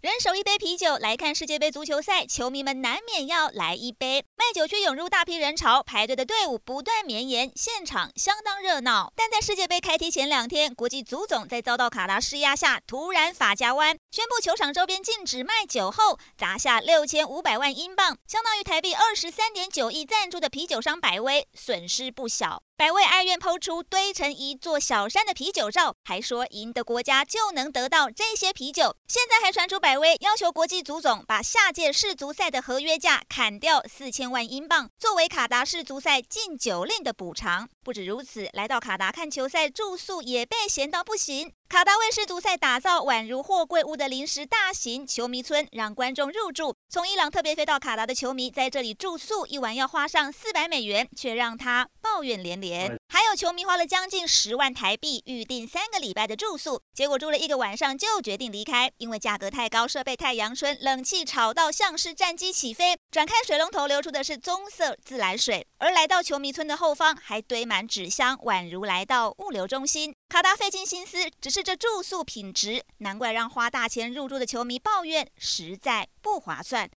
人手一杯啤酒来看世界杯足球赛，球迷们难免要来一杯。卖酒区涌入大批人潮，排队的队伍不断绵延，现场相当热闹。但在世界杯开踢前两天，国际足总在遭到卡达施压下，突然发家湾，宣布球场周边禁止卖酒后，砸下六千五百万英镑，相当于台币二十三点九亿赞助的啤酒商百威，损失不小。百威哀怨抛出堆成一座小山的啤酒照，还说赢的国家就能得到这些啤酒。现在还传出百威要求国际足总把下届世足赛的合约价砍掉四千万英镑，作为卡达世足赛禁酒令的补偿。不止如此，来到卡达看球赛住宿也被嫌到不行。卡达为世足赛打造宛如货柜屋的临时大型球迷村，让观众入住。从伊朗特别飞到卡达的球迷在这里住宿，一晚要花上四百美元，却让他抱怨连连。还有球迷花了将近十万台币预订三个礼拜的住宿，结果住了一个晚上就决定离开，因为价格太高，设备太阳春，冷气吵到像是战机起飞。转开水龙头流出的是棕色自来水，而来到球迷村的后方还堆满纸箱，宛如来到物流中心。卡达费尽心思，只是这住宿品质，难怪让花大钱入住的球迷抱怨，实在不划算。